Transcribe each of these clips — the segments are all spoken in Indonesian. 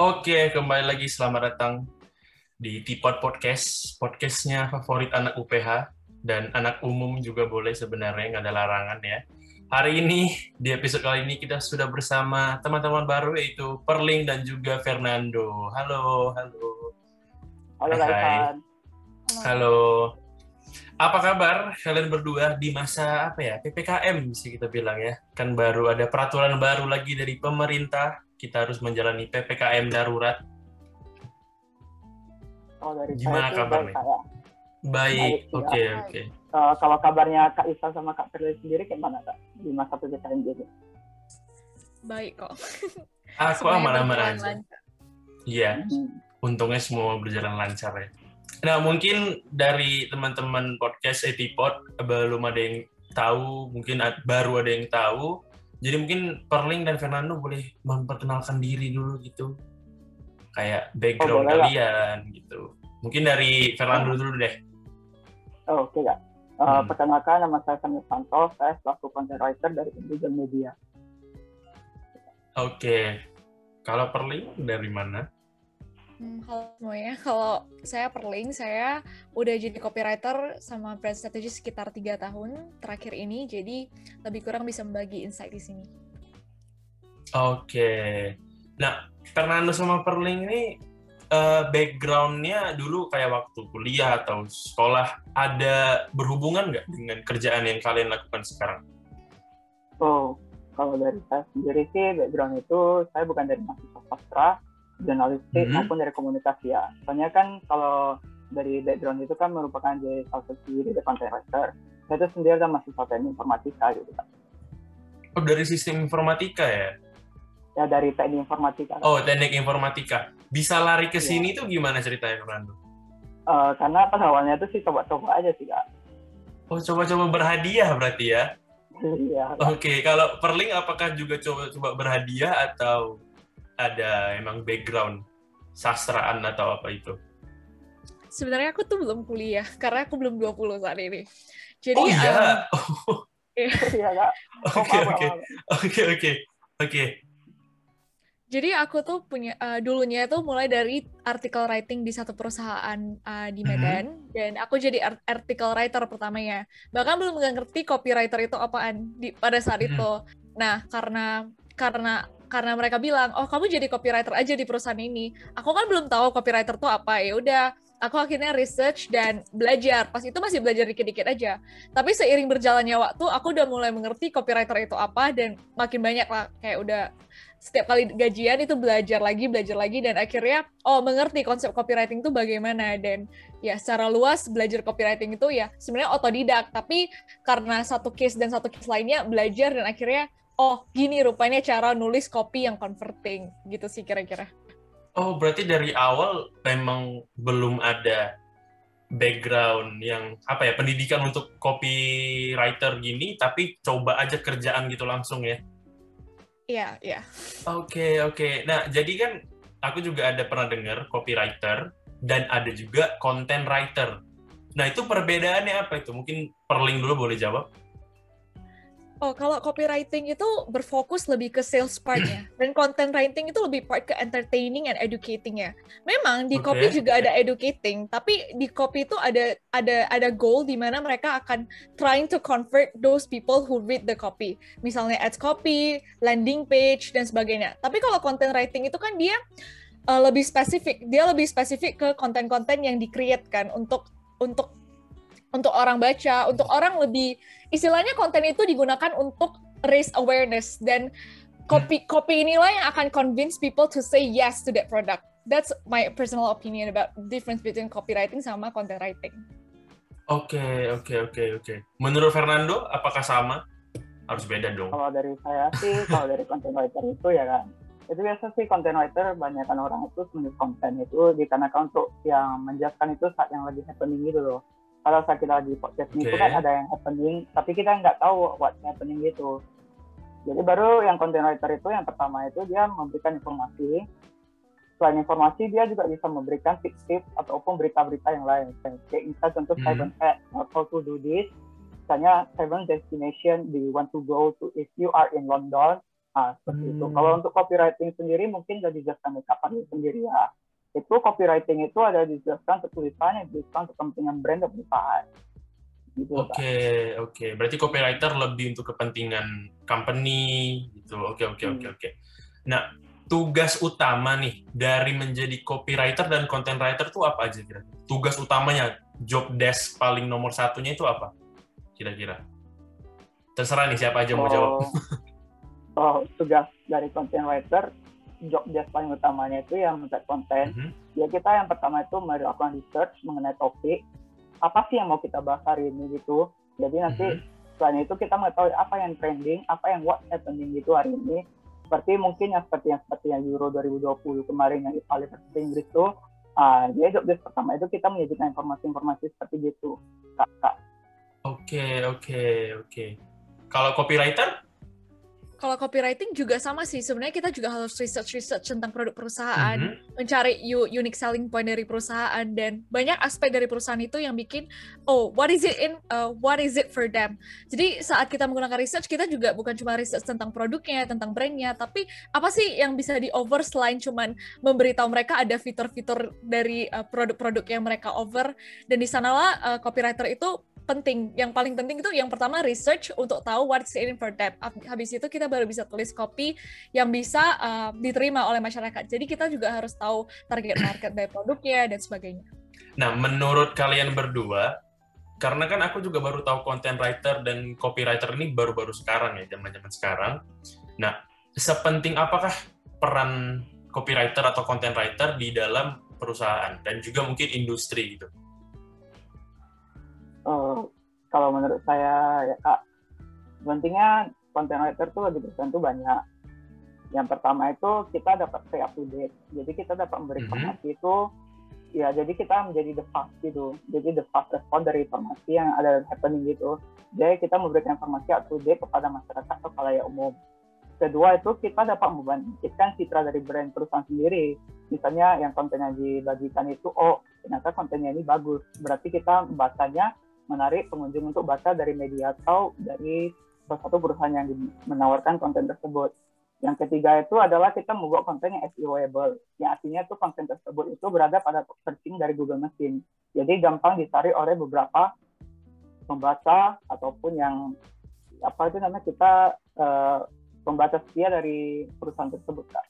Oke, kembali lagi selamat datang di Tipot Podcast, podcastnya favorit anak UPH dan anak umum juga boleh sebenarnya nggak ada larangan ya. Hari ini di episode kali ini kita sudah bersama teman-teman baru yaitu Perling dan juga Fernando. Halo, halo. Halo, Hai, hai. Halo. Apa kabar kalian berdua di masa apa ya PPKM bisa kita bilang ya? Kan baru ada peraturan baru lagi dari pemerintah. Kita harus menjalani PPKM darurat. Kalau dari Gimana saya kabarnya? baik, Baik, oke ya. oke. Eh, kalau kabarnya Kak Isa sama Kak Firly sendiri gimana Kak di masa PPKM ini? Baik kok. Aku Semuanya aman-aman aja. Iya, Hmm. untungnya semua berjalan lancar ya. Nah, mungkin dari teman-teman podcast Etipod belum ada yang tahu, mungkin baru ada yang tahu. Jadi mungkin Perling dan Fernando boleh memperkenalkan diri dulu gitu. Kayak background Oh, lah. kalian gitu. Mungkin dari Fernando dulu deh. Oh, Oke Kak. Eh, Hmm. Perkenalkan nama saya Samir Santo, saya selaku content writer dari Indonesian Media. Oke. Kalau Perling dari mana? Hmm, halo semuanya, kalau saya Perling, saya udah jadi copywriter sama brand strategy sekitar tiga tahun terakhir ini, jadi lebih kurang bisa membagi insight di sini. Oke. Nah, Fernando sama Perling ini eh, background-nya dulu kayak waktu kuliah atau sekolah ada berhubungan nggak dengan kerjaan yang kalian lakukan sekarang? Oh, kalau dari saya sendiri sih background itu saya bukan dari mahasiswa sastra, jurnalistik Hmm. maupun dari komunikasi ya. Soalnya kan kalau dari background itu kan merupakan jadi salah satu dari content writer. Saya itu sendiri adalah mahasiswa teknik informatika gitu Kak. Oh, dari sistem informatika ya? Ya dari teknik informatika. Oh, teknik informatika. Bisa lari ke Iya. sini tuh gimana ceritanya, Fernando? Eh, karena pas awalnya itu sih coba-coba aja sih kak. Oh, coba-coba berhadiah berarti ya? Iya. Oke, kalau Perling apakah juga coba-coba berhadiah atau ada emang background sastraan atau apa itu? Sebenarnya aku tuh belum kuliah, karena aku belum 20 saat ini. Jadi, Oh iya. Iya kak. Oh, Oke, oke. Oke, oke. Oke. jadi aku tuh punya, uh, dulunya tuh mulai dari artikel writing di satu perusahaan uh, di Mhm. Medan, dan aku jadi art- artikel writer pertamanya. Bahkan belum nggak ngerti copywriter itu apaan di, pada saat Mhm. itu. Nah, karena karena karena mereka bilang, oh kamu jadi copywriter aja di perusahaan ini. Aku kan belum tahu copywriter tuh apa ya. Udah, aku akhirnya research dan belajar. Pas itu masih belajar dikit-dikit aja. Tapi seiring berjalannya waktu, aku udah mulai mengerti copywriter itu apa dan makin banyak lah kayak udah setiap kali gajian itu belajar lagi, belajar lagi dan akhirnya oh mengerti konsep copywriting itu bagaimana dan ya secara luas belajar copywriting itu ya sebenarnya otodidak tapi karena satu case dan satu case lainnya belajar dan akhirnya oh gini rupanya cara nulis copy yang converting gitu sih kira-kira. Oh, berarti dari awal memang belum ada background yang apa ya pendidikan untuk copywriter gini, tapi coba aja kerjaan gitu langsung ya. Iya, iya. Oke, oke. Nah, jadi kan aku juga ada pernah dengar copywriter dan ada juga content writer. Nah, itu perbedaannya apa itu? Mungkin Perling dulu boleh jawab. Oh, kalau copywriting itu berfokus lebih ke sales part-nya, dan content writing itu lebih part ke entertaining and educating-nya. Memang di Oke, copy juga ada educating, tapi di copy itu ada ada ada goal di mana mereka akan trying to convert those people who read the copy. Misalnya ads copy, landing page dan sebagainya. Tapi kalau content writing itu kan dia uh, lebih spesifik. Dia lebih spesifik ke konten-konten yang di-create kan untuk untuk untuk orang baca, untuk orang lebih istilahnya konten itu digunakan untuk raise awareness dan copy copy inilah yang akan convince people to say yes to that product. That's my personal opinion about difference between copywriting sama content writing. Oke, oke, oke, oke. Menurut Fernando, apakah sama? Harus beda dong. Kalau dari saya sih, kalau dari content writer itu ya kan, itu biasa sih content writer banyakkan orang itu menulis konten itu dikarenakan untuk yang menjelaskan itu saat yang lagi happening gitu loh. Kalau saat kita lagi podcast itu Oke. kan ada yang happening, tapi kita nggak tahu what's happening gitu. Jadi baru yang content writer itu yang pertama itu dia memberikan informasi. Selain informasi, dia juga bisa memberikan tips-tips ataupun berita-berita yang lain. Kayak misalnya contoh Hmm. seven facts, how to do this, misalnya seven destination do you want to go to if you are in London Nah, seperti itu. Kalau untuk copywriting sendiri mungkin dijelaskan di kapan sendiri ya. Itu copywriting itu ada dijelaskan untuk tulisan yang dijelaskan untuk kepentingan brand dan perusahaan. Gitu, oke, okay, oke. Okay. Berarti copywriter lebih untuk kepentingan company gitu. Oke, okay, oke, okay, hmm. oke, oke. Nah, tugas utama nih dari menjadi copywriter dan content writer tuh apa aja kira? Tugas utamanya, job desk paling nomor satunya itu apa? Kira-kira? Terserah nih siapa aja oh, mau jawab. oh, tugas dari content writer, job desk paling utamanya itu yang membuat konten. Mm -hmm. Ya kita yang pertama itu melakukan research mengenai topik, apa sih yang mau kita bahas hari ini gitu. Jadi nanti mm -hmm. selain itu kita mengetahui apa yang trending, apa yang what's happening gitu hari ini seperti mungkin yang seperti yang seperti yang Euro 2020 kemarin yang Italia versus Inggris itu uh, dia job desk pertama itu kita menyajikan informasi-informasi seperti gitu kak. Oke oke oke. Kalau copywriter? Kalau copywriting juga sama sih. Sebenarnya kita juga harus research-research tentang produk perusahaan, mm-hmm. mencari unique selling point dari perusahaan dan banyak aspek dari perusahaan itu yang bikin oh what is it in uh, what is it for them. Jadi saat kita menggunakan research kita juga bukan cuma research tentang produknya, tentang brandnya, tapi apa sih yang bisa di over selain cuman memberitahu mereka ada fitur-fitur dari uh, produk-produk yang mereka over dan di sanalah uh, copywriter itu penting. Yang paling penting itu yang pertama research untuk tahu what's in for them. Habis itu kita baru bisa tulis copy yang bisa uh, diterima oleh masyarakat. Jadi kita juga harus tahu target market dari produknya dan sebagainya. Nah, menurut kalian berdua, karena kan aku juga baru tahu content writer dan copywriter ini baru-baru sekarang ya, zaman-zaman sekarang. Nah, sepenting apakah peran copywriter atau content writer di dalam perusahaan dan juga mungkin industri gitu? uh, kalau menurut saya ya kak pentingnya content writer tuh lebih bersentuh banyak. Yang pertama itu kita dapat stay up to date. Jadi kita dapat memberi mm-hmm. informasi mm -hmm. itu ya jadi kita menjadi the fast gitu. Jadi the fast respon dari informasi yang ada happening gitu. Jadi kita memberikan informasi up to date kepada masyarakat atau kalayak umum. Kedua itu kita dapat membangkitkan citra dari brand perusahaan sendiri. Misalnya yang konten yang dibagikan itu oh ternyata kontennya ini bagus. Berarti kita bacanya menarik pengunjung untuk baca dari media atau dari salah satu perusahaan yang menawarkan konten tersebut. Yang ketiga itu adalah kita membuat konten yang SEOable, yang artinya itu konten tersebut itu berada pada searching dari Google Machine. Jadi gampang dicari oleh beberapa pembaca ataupun yang apa itu namanya kita uh, pembaca setia dari perusahaan tersebut. Kak.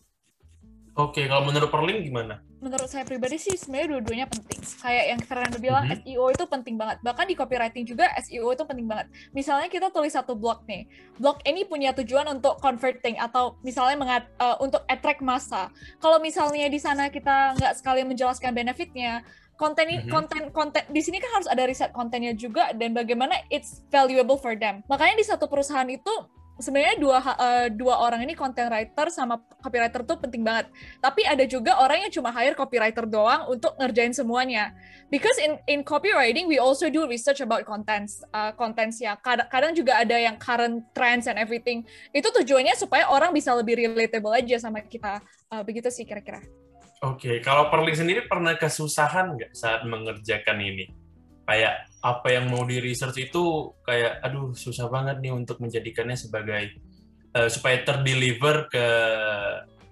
Oke, kalau menurut Perling gimana? Menurut saya pribadi sih sebenarnya dua-duanya penting. Kayak yang Fernando bilang, mm -hmm. SEO itu penting banget. Bahkan di copywriting juga SEO itu penting banget. Misalnya kita tulis satu blog nih. Blog ini punya tujuan untuk converting atau misalnya mengat, uh, untuk attract massa. Kalau misalnya di sana kita nggak sekali menjelaskan benefitnya, konten ini mm-hmm. konten konten di sini kan harus ada riset kontennya juga dan bagaimana it's valuable for them. Makanya di satu perusahaan itu sebenarnya dua uh, dua orang ini content writer sama copywriter tuh penting banget. Tapi ada juga orang yang cuma hire copywriter doang untuk ngerjain semuanya. Because in in copywriting we also do research about contents uh, contents ya. Kadang, kadang juga ada yang current trends and everything. Itu tujuannya supaya orang bisa lebih relatable aja sama kita. Uh, begitu sih kira-kira. Oke, okay. kalau Perli sendiri pernah kesusahan nggak saat mengerjakan ini? Kayak apa yang mau di research itu kayak aduh susah banget nih untuk menjadikannya sebagai uh, supaya terdeliver ke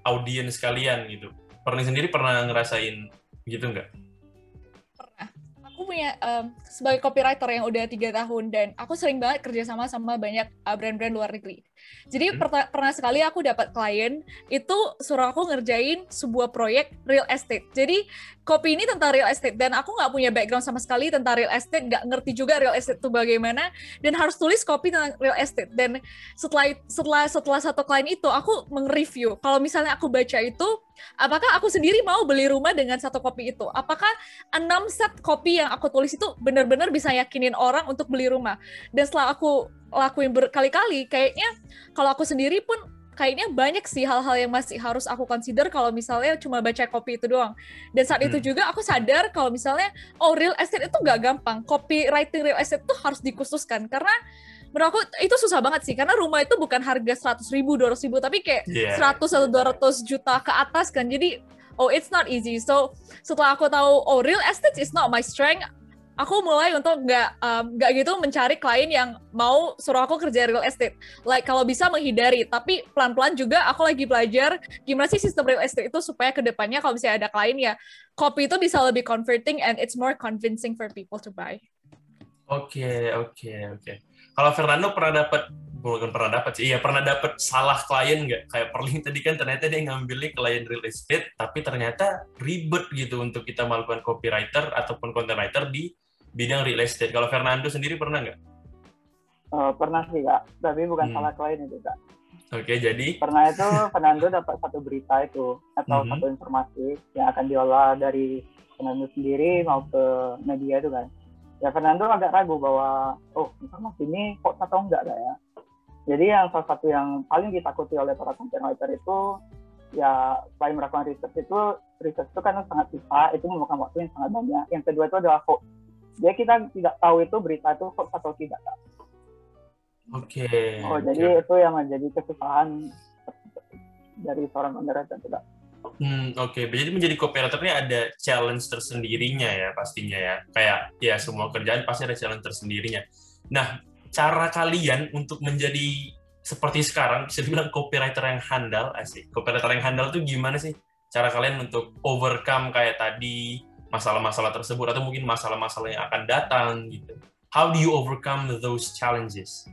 audiens kalian gitu. Pernah sendiri pernah ngerasain gitu nggak? Punya um, sebagai copywriter yang udah tiga tahun dan aku sering banget kerja sama sama banyak uh, brand-brand luar negeri. Jadi hmm. pernah sekali aku dapat klien itu suruh aku ngerjain sebuah proyek real estate. Jadi kopi ini tentang real estate dan aku nggak punya background sama sekali tentang real estate, nggak ngerti juga real estate itu bagaimana dan harus tulis kopi tentang real estate. Dan setelah setelah setelah satu klien itu aku mengreview kalau misalnya aku baca itu apakah aku sendiri mau beli rumah dengan satu kopi itu? Apakah enam set kopi yang aku tulis itu benar-benar bisa yakinin orang untuk beli rumah? Dan setelah aku lakuin berkali-kali kayaknya kalau aku sendiri pun kayaknya banyak sih hal-hal yang masih harus aku consider kalau misalnya cuma baca kopi itu doang. Dan saat hmm. itu juga aku sadar kalau misalnya oh real estate itu gak gampang. Copywriting real estate itu harus dikhususkan karena menurut aku itu susah banget sih karena rumah itu bukan harga 100 ribu, 200 ribu tapi kayak yeah. 100 atau 200 juta ke atas kan. Jadi oh it's not easy. So setelah aku tahu oh real estate is not my strength, aku mulai untuk nggak um, nggak gitu mencari klien yang mau suruh aku kerja real estate. Like kalau bisa menghindari, tapi pelan-pelan juga aku lagi belajar gimana sih sistem real estate itu supaya ke depannya kalau misalnya ada klien ya kopi itu bisa lebih converting and it's more convincing for people to buy. Oke, okay, oke, okay, oke. Okay. Kalau Fernando pernah dapat bukan pernah dapat sih, iya pernah dapat salah klien nggak? Kayak Perling tadi kan ternyata dia ngambilnya klien real estate, tapi ternyata ribet gitu untuk kita melakukan copywriter ataupun content writer di bidang real estate. Kalau Fernando sendiri pernah nggak? Uh, pernah sih kak, tapi bukan hmm. salah klien itu kak. Oke, okay, jadi pernah itu Fernando dapat satu berita itu atau mm -hmm. satu informasi yang akan diolah dari Fernando sendiri mau ke media itu kan ya Fernando agak ragu bahwa oh informasi ini kok atau enggak lah ya jadi yang salah satu yang paling ditakuti oleh para content writer itu ya selain melakukan research itu research itu kan sangat susah itu memakan waktu yang sangat banyak yang kedua itu adalah hoax jadi kita tidak tahu itu berita itu hoax atau tidak Oke. Okay. Oh, jadi itu yang menjadi kesusahan dari seorang writer tidak. Hmm, oke. Okay. Jadi menjadi copywriter ini ada challenge tersendirinya ya pastinya ya. Kayak ya semua kerjaan pasti ada challenge tersendirinya. Nah, cara kalian untuk menjadi seperti sekarang bisa dibilang copywriter yang handal, asik. Copywriter yang handal itu gimana sih? Cara kalian untuk overcome kayak tadi masalah-masalah tersebut atau mungkin masalah-masalah yang akan datang gitu. How do you overcome those challenges?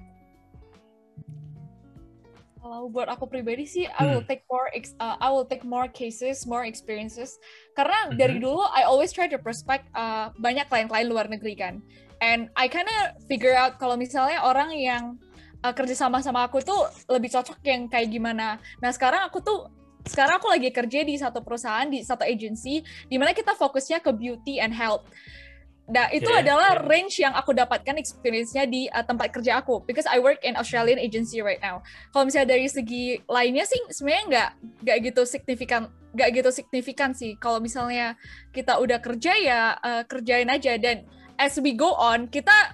Kalau buat aku pribadi sih, I will hmm. take more, uh, I will take more cases, more experiences. Karena mm-hmm. dari dulu, I always try to prospect uh, banyak klien-klien luar negeri kan. And I kinda figure out kalau misalnya orang yang uh, kerja sama sama aku tuh lebih cocok yang kayak gimana. Nah sekarang aku tuh sekarang aku lagi kerja di satu perusahaan di satu agency di mana kita fokusnya ke beauty and health. Nah, itu okay. adalah range yang aku dapatkan experience-nya di uh, tempat kerja aku because I work in Australian agency right now. Kalau misalnya dari segi lainnya sih sebenarnya nggak nggak gitu signifikan nggak gitu signifikan sih. Kalau misalnya kita udah kerja ya uh, kerjain aja dan as we go on kita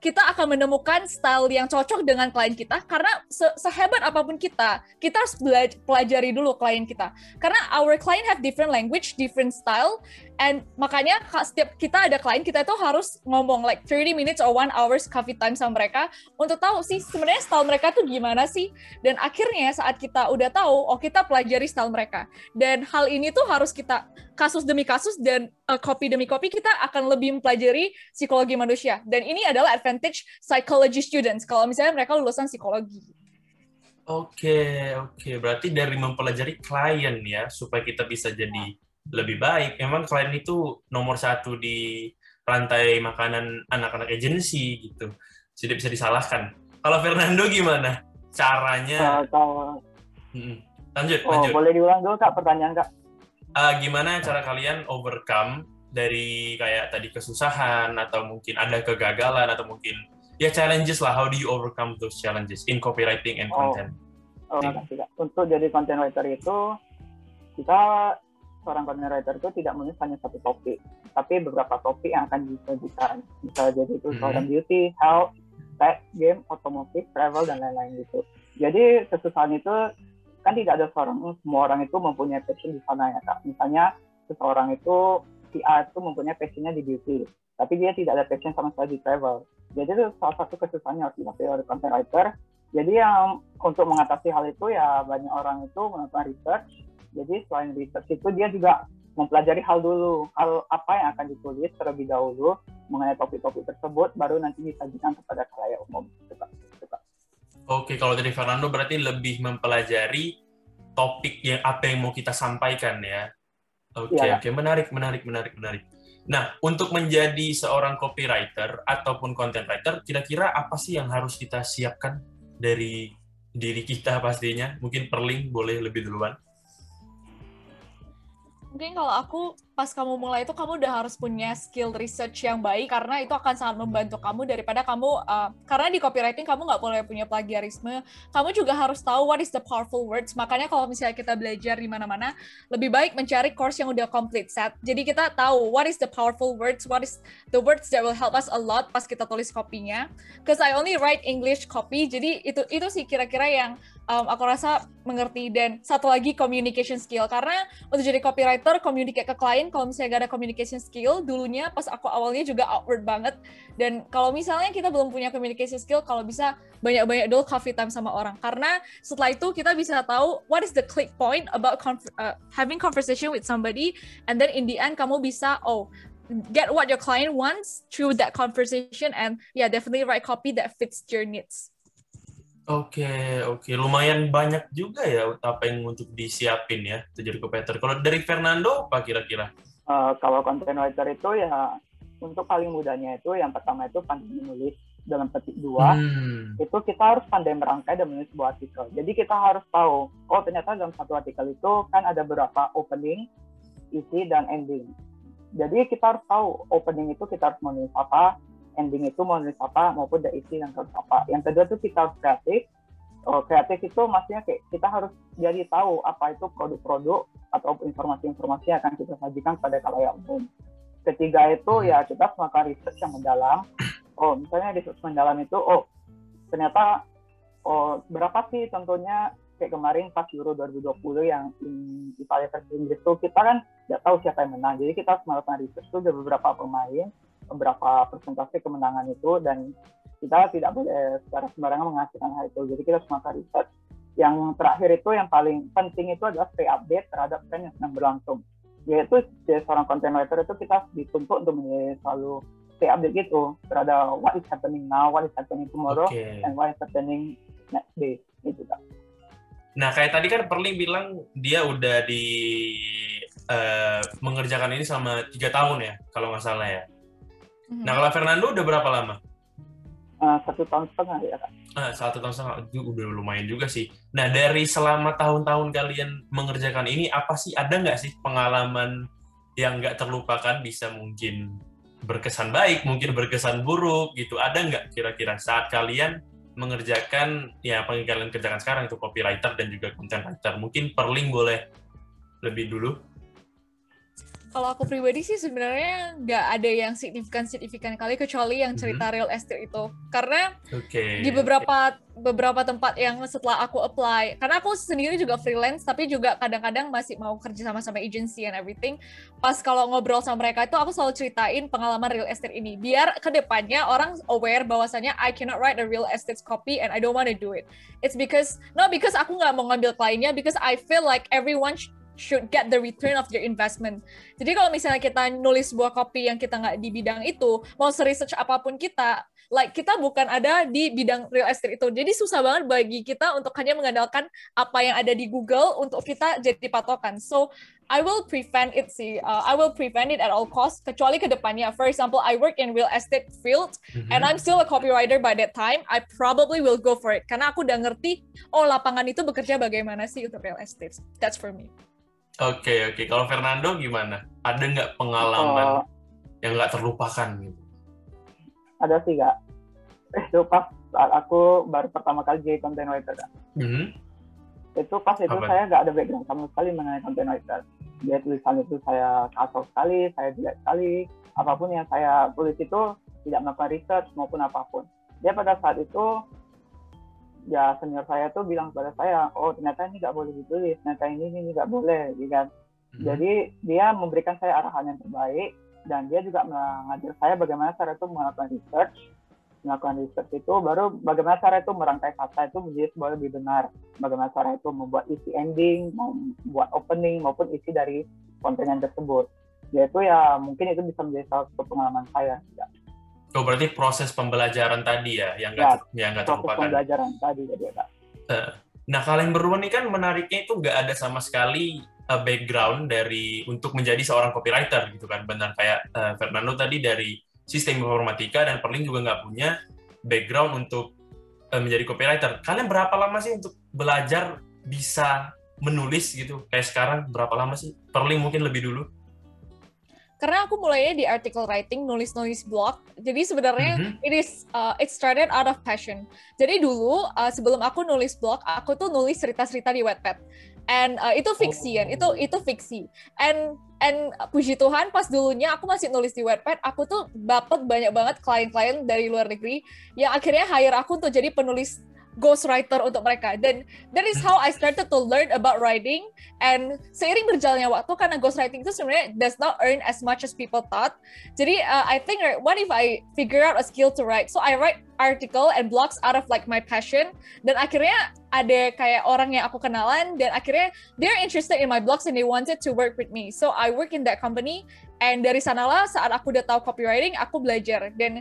kita akan menemukan style yang cocok dengan klien kita karena se sehebat apa pun kita, kita harus pelajari dulu klien kita. Karena our client have different language, different style, and makanya setiap kita ada klien kita itu harus ngomong like 30 minutes or one hours coffee time sama mereka untuk tahu sih sebenarnya style mereka tuh gimana sih. Dan akhirnya saat kita udah tahu, oh kita pelajari style mereka. Dan hal ini tuh harus kita kasus demi kasus dan uh, kopi demi kopi kita akan lebih mempelajari psikologi manusia. Dan ini adalah advantage psychology students kalau misalnya mereka lulusan psikologi. Oke, oke. Berarti dari mempelajari klien ya, supaya kita bisa jadi lebih baik. Memang klien itu nomor satu di rantai makanan anak-anak agensi gitu. Tidak bisa disalahkan. Kalau Fernando gimana caranya? Uh, kalau... Hmm. Lanjut, oh, lanjut. Boleh diulang dulu kak pertanyaan kak uh, gimana cara kalian overcome dari kayak tadi kesusahan atau mungkin ada kegagalan atau mungkin ya challenges lah how do you overcome those challenges in copywriting and oh. content oh, oh makasih untuk jadi content writer itu kita seorang content writer itu tidak menulis hanya satu topik tapi beberapa topik yang akan disajikan bisa jadi itu mm -hmm. beauty health tech game otomotif travel dan lain-lain gitu. Jadi kesusahan itu kan tidak ada seorang semua orang itu mempunyai passion di sana ya kak. Misalnya seseorang itu si A itu mempunyai passionnya di beauty tapi dia tidak ada passion sama sekali di travel. Jadi itu salah satu kesusahan yang harus dilakukan oleh content writer. Jadi yang untuk mengatasi hal itu ya banyak orang itu melakukan research jadi selain research itu dia juga mempelajari hal dulu hal apa yang akan ditulis terlebih dahulu mengenai topik-topik tersebut baru nanti disajikan kepada khalayak umum Oke, kalau dari Fernando berarti lebih mempelajari topik yang apa yang mau kita sampaikan ya. Oke, ya. oke, menarik, menarik, menarik, menarik. Nah, untuk menjadi seorang copywriter ataupun content writer, kira-kira apa sih yang harus kita siapkan dari diri kita pastinya? Mungkin Perling boleh lebih duluan. Mungkin kalau aku pas kamu mulai itu kamu udah harus punya skill research yang baik karena itu akan sangat membantu kamu daripada kamu uh, karena di copywriting kamu nggak boleh punya plagiarisme. Kamu juga harus tahu what is the powerful words. Makanya kalau misalnya kita belajar di mana-mana lebih baik mencari course yang udah complete set jadi kita tahu what is the powerful words what is the words that will help us a lot pas kita tulis kopinya because I only write English copy. Jadi itu itu sih kira-kira yang um, aku rasa mengerti. Dan satu lagi communication skill. Karena untuk jadi copywriter communicate ke klien kalau misalnya gak ada communication skill, dulunya pas aku awalnya juga awkward banget. Dan kalau misalnya kita belum punya communication skill, kalau bisa banyak-banyak dulu coffee time sama orang. Karena setelah itu kita bisa tahu what is the click point about uh, having conversation with somebody, and then in the end kamu bisa, oh, get what your client wants through that conversation, and yeah, definitely write copy that fits your needs. Oke, oke. Lumayan banyak juga ya apa yang untuk disiapin ya jadi copywriter. Kalau dari Fernando, apa kira-kira? Uh, kalau content writer itu ya untuk paling mudahnya itu yang pertama itu pandai menulis dalam petik dua hmm. itu kita harus pandai merangkai dan menulis sebuah artikel. Jadi kita harus tahu, oh ternyata dalam satu artikel itu kan ada beberapa opening, isi dan ending. Jadi kita harus tahu opening itu kita harus menulis apa, ending itu mau nulis apa maupun dari isi yang apa. Yang kedua tuh kita kreatif. Oh, kreatif itu maksudnya kayak kita harus jadi tahu apa itu produk-produk atau informasi-informasi yang akan kita sajikan pada kalayak umum. Ketiga itu ya kita melakukan riset yang mendalam. Oh, misalnya riset mendalam itu, oh ternyata oh berapa sih contohnya kayak kemarin pas Euro 2020 yang Italia versi Inggris itu kita kan nggak tahu siapa yang menang. Jadi kita harus melakukan riset itu ada beberapa pemain berapa persentase kemenangan itu dan kita tidak boleh secara sembarangan menghasilkan hal itu. Jadi kita harus melakukan riset. Yang terakhir itu yang paling penting itu adalah stay update terhadap tren yang sedang berlangsung. Yaitu seorang content writer itu kita dituntut untuk menjadi selalu stay update gitu terhadap what is happening now, what is happening tomorrow, okay. and what is happening next day. Itu kan. Nah, kayak tadi kan Perling bilang dia udah di uh, mengerjakan ini selama tiga tahun ya, kalau nggak salah ya. Hmm. Nah kalau Fernando udah berapa lama? Uh, satu tahun setengah ya kak. Uh, satu tahun setengah itu udah lumayan juga sih. Nah dari selama tahun-tahun kalian mengerjakan ini apa sih ada nggak sih pengalaman yang nggak terlupakan bisa mungkin berkesan baik, mungkin berkesan buruk gitu. Ada nggak kira-kira saat kalian mengerjakan ya apa yang kalian kerjakan sekarang itu copywriter dan juga content writer. Mungkin Perling boleh lebih dulu kalau aku pribadi sih sebenarnya nggak ada yang signifikan signifikan kali kecuali yang cerita mm-hmm. real estate itu karena okay. di beberapa beberapa tempat yang setelah aku apply karena aku sendiri juga freelance tapi juga kadang-kadang masih mau kerja sama sama agency and everything pas kalau ngobrol sama mereka itu aku selalu ceritain pengalaman real estate ini biar ke depannya orang aware bahwasanya I cannot write a real estate copy and I don't want to do it it's because not because aku nggak mau ngambil kliennya because I feel like everyone should get the return of their investment. Jadi kalau misalnya kita nulis sebuah copy yang kita nggak di bidang itu, mau research apa pun kita, like kita bukan ada di bidang real estate itu. Jadi susah banget bagi kita untuk hanya mengandalkan apa yang ada di Google untuk kita jadi patokan. So I will prevent it sih. Uh, I will prevent it at all costs. Kecuali ke depannya. For example, I work in real estate field mm-hmm. and I'm still a copywriter by that time. I probably will go for it karena aku udah ngerti. Oh lapangan itu bekerja bagaimana sih untuk real estate. That's for me. Oke okay, oke. Okay. Kalau Fernando gimana? Ada nggak pengalaman oh, yang nggak terlupakan gitu? Ada sih kak. Itu pas saat aku baru pertama kali jadi content writer kak. Mm -hmm. Itu pas itu Apa? saya nggak ada background sama sekali mengenai content writer. Dia tulisan itu saya kacau sekali, saya jelek sekali. Apa pun yang saya tulis itu tidak melakukan research maupun apa pun. Dia pada saat itu ya senior saya tuh bilang kepada saya, oh ternyata ini nggak boleh ditulis, ternyata ini ini nggak boleh, gitu kan. Hmm. Jadi dia memberikan saya arahan yang terbaik dan dia juga mengajar saya bagaimana cara itu melakukan research, melakukan research itu baru bagaimana cara itu merangkai kata itu menjadi sebuah lebih benar, bagaimana cara itu membuat isi ending, membuat opening maupun isi dari konten yang tersebut. Yaitu ya mungkin itu bisa menjadi salah satu pengalaman saya. Ya. Oh berarti proses pembelajaran tadi ya yang nggak ya, yang nggak terlupakan. Proses pembelajaran tadi ya Nah kalian berdua nih kan menariknya itu nggak ada sama sekali uh, background dari untuk menjadi seorang copywriter gitu kan benar kayak uh, Fernando tadi dari sistem informatika dan Perling juga nggak punya background untuk uh, menjadi copywriter. Kalian berapa lama sih untuk belajar bisa menulis gitu kayak sekarang berapa lama sih? Perling mungkin lebih dulu karena aku mulainya di article writing nulis-nulis blog jadi sebenarnya mm-hmm. it is uh, it started out of passion jadi dulu uh, sebelum aku nulis blog aku tuh nulis cerita-cerita di Wattpad and uh, itu fiksi kan itu oh. itu fiksi and and puji Tuhan pas dulunya aku masih nulis di Wattpad aku tuh dapat banyak banget klien-klien dari luar negeri yang akhirnya hire aku untuk jadi penulis ghostwriter untuk mereka. Dan that is how I started to learn about writing. And seiring berjalannya waktu karena ghostwriting itu sebenarnya does not earn as much as people thought. Jadi uh, I think right, what if I figure out a skill to write? So I write article and blogs out of like my passion. Dan akhirnya ada kayak orang yang aku kenalan dan akhirnya they're interested in my blogs and they wanted to work with me. So I work in that company and dari sanalah saat aku udah tahu copywriting aku belajar. Dan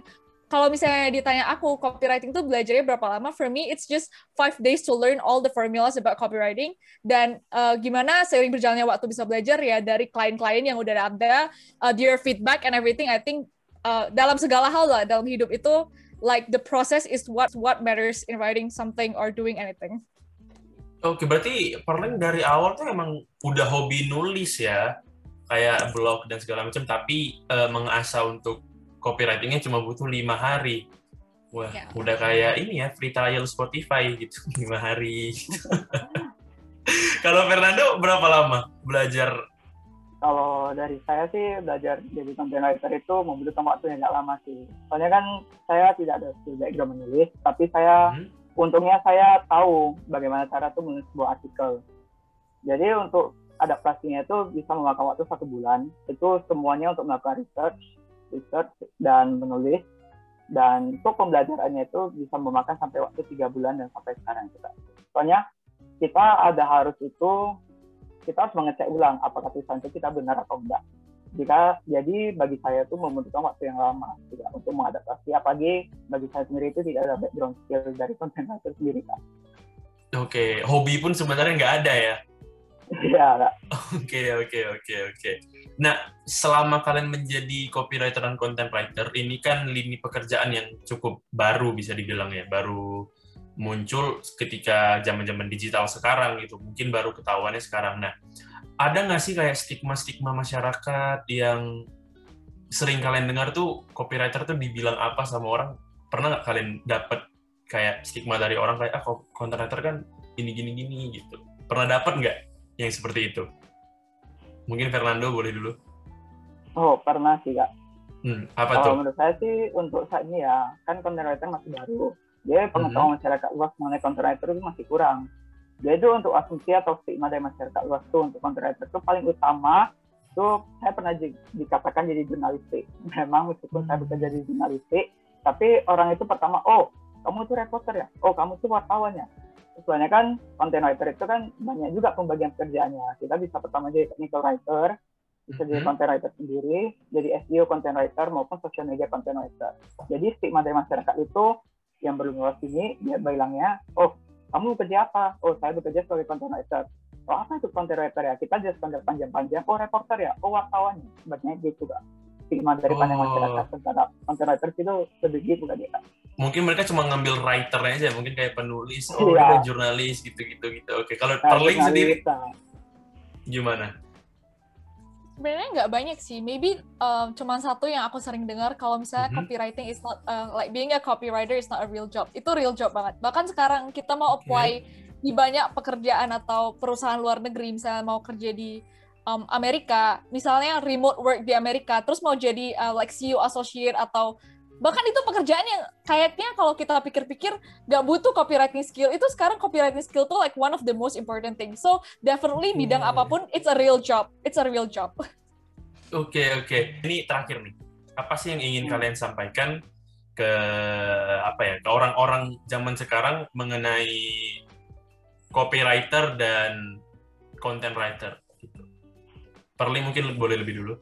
kalau misalnya ditanya aku copywriting tuh belajarnya berapa lama? For me it's just five days to learn all the formulas about copywriting. Dan uh, gimana seiring berjalannya waktu bisa belajar ya dari klien-klien yang udah ada uh, their feedback and everything I think uh, dalam segala hal lah dalam hidup itu like the process is what what matters in writing something or doing anything. Oke, berarti Perling dari awal tuh emang udah hobi nulis ya, kayak blog dan segala macam, tapi uh, mengasah untuk copywritingnya cuma butuh lima hari. Wah, ya. udah kayak ini ya free trial Spotify gitu lima hari. Kalau Fernando berapa lama belajar? Kalau dari saya sih belajar jadi content writer itu membutuhkan waktu yang nggak lama sih. Soalnya kan saya tidak ada skill background menulis, tapi saya hmm. untungnya saya tahu bagaimana cara tuh menulis sebuah artikel. Jadi untuk adaptasinya itu bisa memakan waktu satu bulan. Itu semuanya untuk melakukan research, research dan menulis dan untuk pembelajarannya itu bisa memakan sampai waktu tiga bulan dan sampai sekarang kita. Soalnya kita ada harus itu kita harus mengecek ulang apakah tulisan itu kita benar atau enggak. Jika jadi bagi saya itu membutuhkan waktu yang lama juga untuk mengadaptasi. Apalagi bagi saya sendiri itu tidak ada background skill dari writer sendiri kan. Oke, hobi pun sebenarnya nggak ada ya? Iya. Oke, oke, oke, oke. Nah, selama kalian menjadi copywriter dan content writer, ini kan lini pekerjaan yang cukup baru bisa dibilang ya, baru muncul ketika zaman-zaman digital sekarang gitu. Mungkin baru ketahuannya sekarang. Nah, ada nggak sih kayak stigma-stigma masyarakat yang sering kalian dengar tuh copywriter tuh dibilang apa sama orang? Pernah nggak kalian dapat kayak stigma dari orang kayak ah content writer kan gini gini gini gitu? Pernah dapat nggak yang seperti itu? Mungkin Fernando boleh dulu. Oh, pernah sih, Kak. Hmm, apa Kalau tuh? menurut saya sih untuk saat ini ya, kan content writer masih baru. Jadi pengetahuan hmm. masyarakat luas mengenai content writer itu masih kurang. Jadi untuk asumsi atau stigma dari masyarakat luas tuh untuk content writer itu paling utama itu saya pernah dikatakan jadi jurnalistik. Memang meskipun saya bekerja di jurnalistik, tapi orang itu pertama, oh kamu itu reporter ya, oh kamu itu wartawan ya, soalnya kan content writer itu kan banyak juga pembagian kerjaannya. Kita bisa pertama jadi technical writer, bisa jadi mm-hmm. content writer sendiri, jadi SEO content writer maupun social media content writer. Jadi stigma dari masyarakat itu yang belum lulus ini dia bilangnya, oh kamu bekerja apa? Oh saya bekerja sebagai content writer. Oh apa itu content writer ya? Kita jelas panjang-panjang. Oh reporter ya? Oh wartawan. Sebenarnya gitu kan stigma dari oh. masyarakat terhadap itu lebih gitu kan dia mungkin mereka cuma ngambil writer aja mungkin kayak penulis oh iya. jurnalis gitu gitu gitu oke kalau nah, Tarling sendiri gimana sebenarnya nggak banyak sih maybe um, cuma satu yang aku sering dengar kalau misalnya mm -hmm. copywriting is not uh, like being a copywriter is not a real job itu real job banget bahkan sekarang kita mau apply okay. di banyak pekerjaan atau perusahaan luar negeri misalnya mau kerja di um, Amerika, misalnya remote work di Amerika, terus mau jadi uh, like CEO associate atau bahkan itu pekerjaan yang kayaknya kalau kita pikir-pikir gak butuh copywriting skill. Itu sekarang copywriting skill tuh like one of the most important thing. So definitely bidang hmm. apa pun it's a real job. It's a real job. Oke okay, oke. Okay. ini terakhir nih. Apa sih yang ingin hmm. kalian sampaikan ke apa ya ke orang-orang zaman sekarang mengenai copywriter dan content writer Perli mungkin boleh lebih dulu.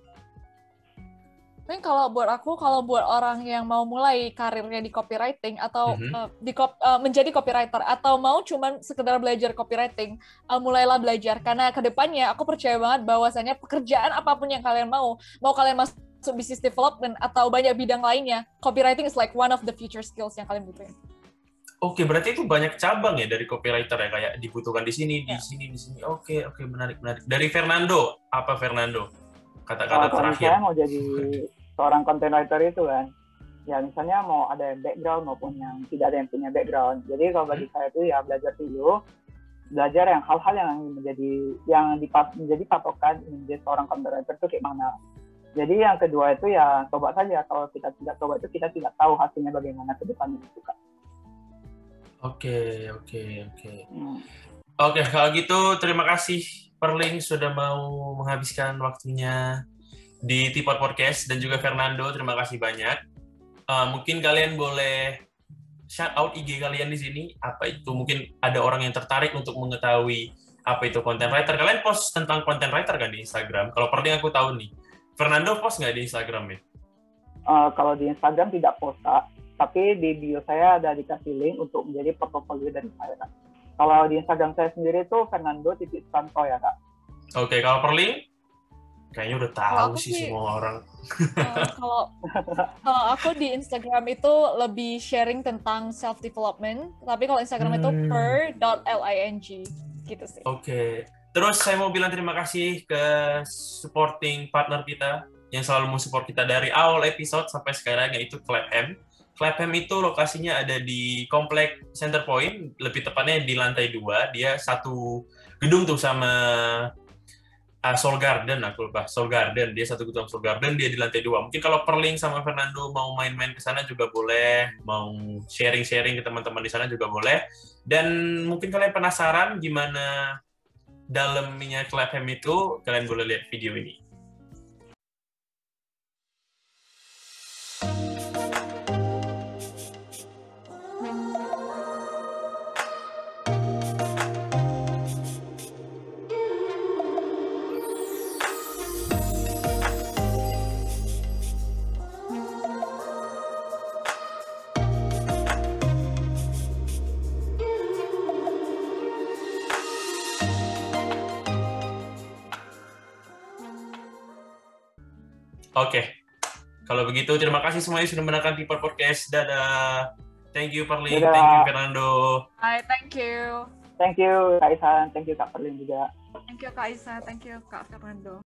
Mungkin kalau buat aku, kalau buat orang yang mau mulai karirnya di copywriting atau mm-hmm. uh, di cop, uh, menjadi copywriter atau mau cuman sekedar belajar copywriting, uh, mulailah belajar karena ke depannya aku percaya banget bahwasannya pekerjaan apa pun yang kalian mau, mau kalian masuk business development atau banyak bidang lainnya, copywriting is like one of the future skills yang kalian butuhin. Oke, berarti itu banyak cabang ya dari copywriter ya kayak dibutuhkan di sini, di ya. sini, di sini. Oke, oke, menarik, menarik. Dari Fernando, apa Fernando? Kata-kata terakhir. Saya mau jadi seorang content writer itu kan, ya misalnya mau ada yang background maupun yang tidak ada yang punya background. Jadi kalau bagi hmm. saya itu ya belajar dulu, belajar yang hal-hal yang menjadi yang dipat, menjadi patokan menjadi seorang content writer itu kayak mana. Jadi yang kedua itu ya coba saja. Kalau kita tidak coba itu kita tidak tahu hasilnya bagaimana ke depannya itu kan. Oke, oke, oke. Hmm. Oke, kalau gitu terima kasih Perling sudah mau menghabiskan waktunya di Tipot Podcast dan juga Fernando, terima kasih banyak. Uh, mungkin kalian boleh shout out IG kalian di sini. Apa itu? Mungkin ada orang yang tertarik untuk mengetahui apa itu content writer. Kalian post tentang content writer kan di Instagram? Kalau Perling aku tahu nih. Fernando post nggak di Instagram ya? Uh, kalau di Instagram tidak post, Kak. Tapi di bio saya ada dikasih link untuk menjadi portofolio dari saya. Kak. Kalau di Instagram saya sendiri itu Fernando titik Santo ya kak. Oke, kalau Perling? Kayaknya udah tahu sih sih- semua orang. Uh, kalau kalau aku di Instagram itu lebih sharing tentang self development, tapi kalau Instagram itu Hmm. per.ling gitu sih. Oke. Terus saya mau bilang terima kasih ke supporting partner kita yang selalu mau support kita dari awal episode sampai sekarang yaitu Clapham. Clapham itu lokasinya ada di komplek Center Point, lebih tepatnya di lantai dua. Dia satu gedung tuh sama ah, Soul Garden, aku lupa Soul Garden. Dia satu gedung Soul Garden, dia di lantai dua. Mungkin kalau Perling sama Fernando mau main-main ke sana juga boleh, mau sharing-sharing ke teman-teman di sana juga boleh. Dan mungkin kalian penasaran gimana dalamnya Clapham itu, kalian boleh lihat video ini. Oke. Kalau begitu, terima kasih semuanya sudah mendengarkan Tipot Podcast. Dadah. Thank you, Perling. Dadah. Thank you, Fernando. Hai, thank you. Thank you Kak Isan, thank you Kak Perlin juga. Thank you Kak Isa, thank you Kak Fernando.